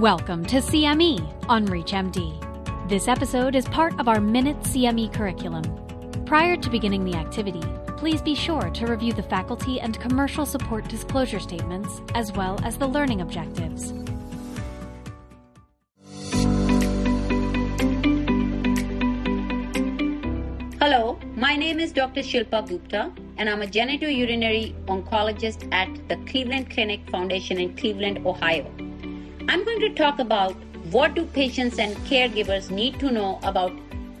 Welcome to CME on ReachMD. This episode is part of our Minute CME curriculum. Prior to beginning the activity, please be sure to review the faculty and commercial support disclosure statements as well as the learning objectives. Hello, my name is Dr. Shilpa Gupta, and I'm a genitourinary oncologist at the Cleveland Clinic Foundation in Cleveland, Ohio. I'm going to talk about what do patients and caregivers need to know about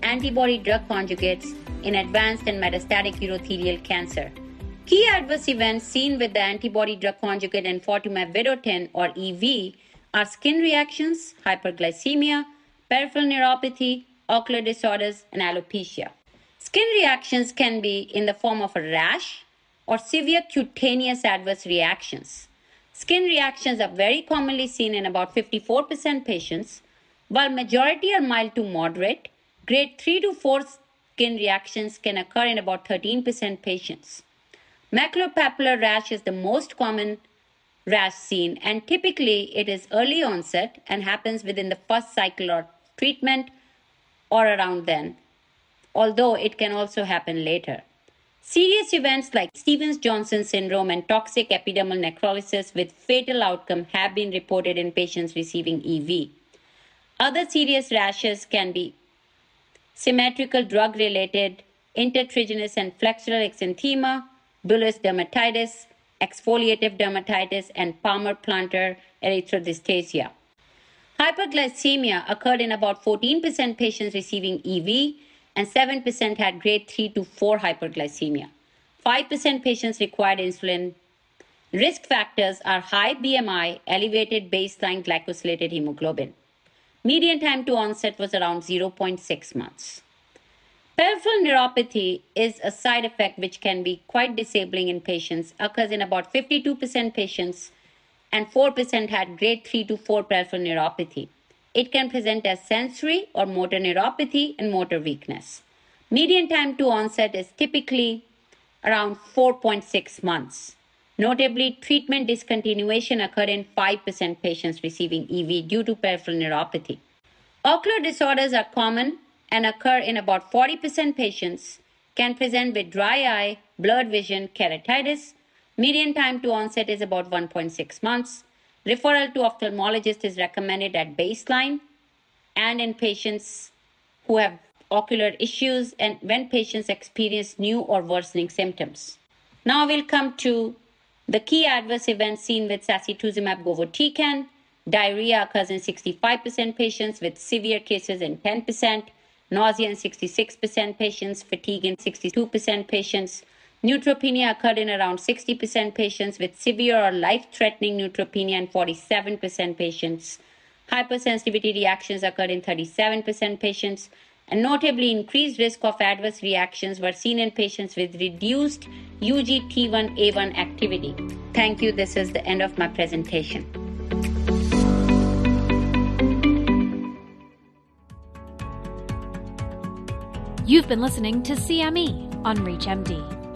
antibody drug conjugates in advanced and metastatic urothelial cancer. Key adverse events seen with the antibody drug conjugate enfortumab vedotin or EV are skin reactions, hyperglycemia, peripheral neuropathy, ocular disorders, and alopecia. Skin reactions can be in the form of a rash or severe cutaneous adverse reactions. Skin reactions are very commonly seen in about 54% patients, while majority are mild to moderate. Grade 3 to 4 skin reactions can occur in about 13% patients. Maculopapular rash is the most common rash seen, and typically it is early onset and happens within the first cycle or treatment or around then, although it can also happen later. Serious events like Stevens Johnson syndrome and toxic epidermal necrolysis with fatal outcome have been reported in patients receiving EV. Other serious rashes can be symmetrical drug related intertriginous and flexural exanthema, bullous dermatitis, exfoliative dermatitis, and palmar plantar erythrodysesthesia. Hyperglycemia occurred in about 14% patients receiving EV and 7% had grade 3 to 4 hyperglycemia. 5% patients required insulin. Risk factors are high BMI, elevated baseline glycosylated hemoglobin. Median time to onset was around 0.6 months. Peripheral neuropathy is a side effect which can be quite disabling in patients, occurs in about 52% patients, and 4% had grade 3 to 4 peripheral neuropathy. It can present as sensory or motor neuropathy and motor weakness. Median time to onset is typically around 4.6 months. Notably, treatment discontinuation occurred in 5% patients receiving EV due to peripheral neuropathy. Ocular disorders are common and occur in about 40% patients, can present with dry eye, blurred vision, keratitis. Median time to onset is about 1.6 months. Referral to ophthalmologist is recommended at baseline and in patients who have ocular issues and when patients experience new or worsening symptoms. Now we'll come to the key adverse events seen with sacituzumab govitecan. Diarrhea occurs in 65% patients with severe cases in 10%, nausea in 66% patients, fatigue in 62% patients, Neutropenia occurred in around 60% patients with severe or life threatening neutropenia in 47% patients. Hypersensitivity reactions occurred in 37% patients. And notably, increased risk of adverse reactions were seen in patients with reduced UGT1A1 activity. Thank you. This is the end of my presentation. You've been listening to CME on ReachMD.